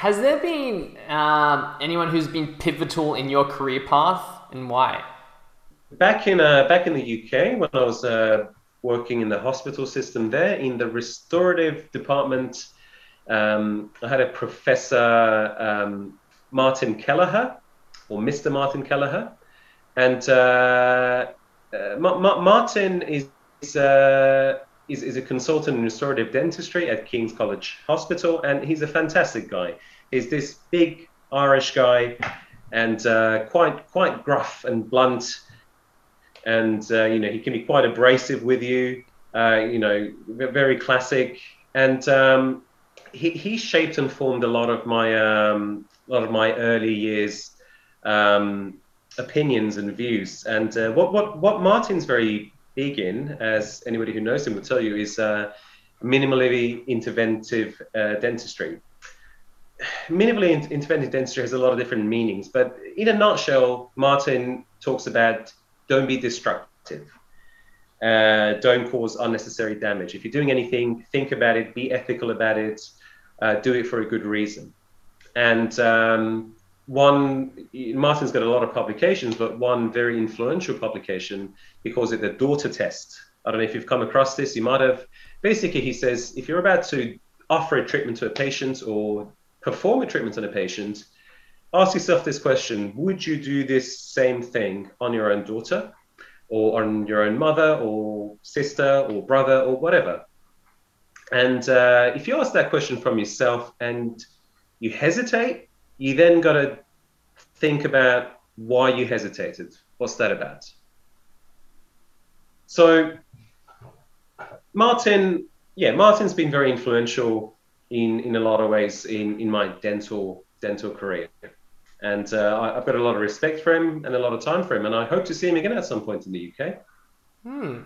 Has there been um, anyone who's been pivotal in your career path and why? Back in uh, back in the UK, when I was uh, working in the hospital system there in the restorative department, um, I had a professor um, Martin Kelleher, or Mr. Martin Kelleher, and uh, uh Martin is. Uh, is, is a consultant in restorative dentistry at King's College Hospital, and he's a fantastic guy. He's this big Irish guy, and uh, quite quite gruff and blunt, and uh, you know he can be quite abrasive with you. Uh, you know, very classic, and um, he, he shaped and formed a lot of my um, a lot of my early years um, opinions and views. And uh, what what what Martin's very in, as anybody who knows him will tell you, is uh, minimally interventive uh, dentistry. Minimally in- interventive dentistry has a lot of different meanings, but in a nutshell, Martin talks about don't be destructive. Uh, don't cause unnecessary damage. If you're doing anything, think about it, be ethical about it, uh, do it for a good reason. And um, one Martin's got a lot of publications, but one very influential publication he calls it the daughter test. I don't know if you've come across this. You might have. Basically, he says if you're about to offer a treatment to a patient or perform a treatment on a patient, ask yourself this question: Would you do this same thing on your own daughter, or on your own mother, or sister, or brother, or whatever? And uh, if you ask that question from yourself and you hesitate, you then got to think about why you hesitated. What's that about? So, Martin, yeah, Martin's been very influential in, in a lot of ways in, in my dental dental career. And uh, I, have got a lot of respect for him and a lot of time for him. And I hope to see him again at some point in the UK. Hmm.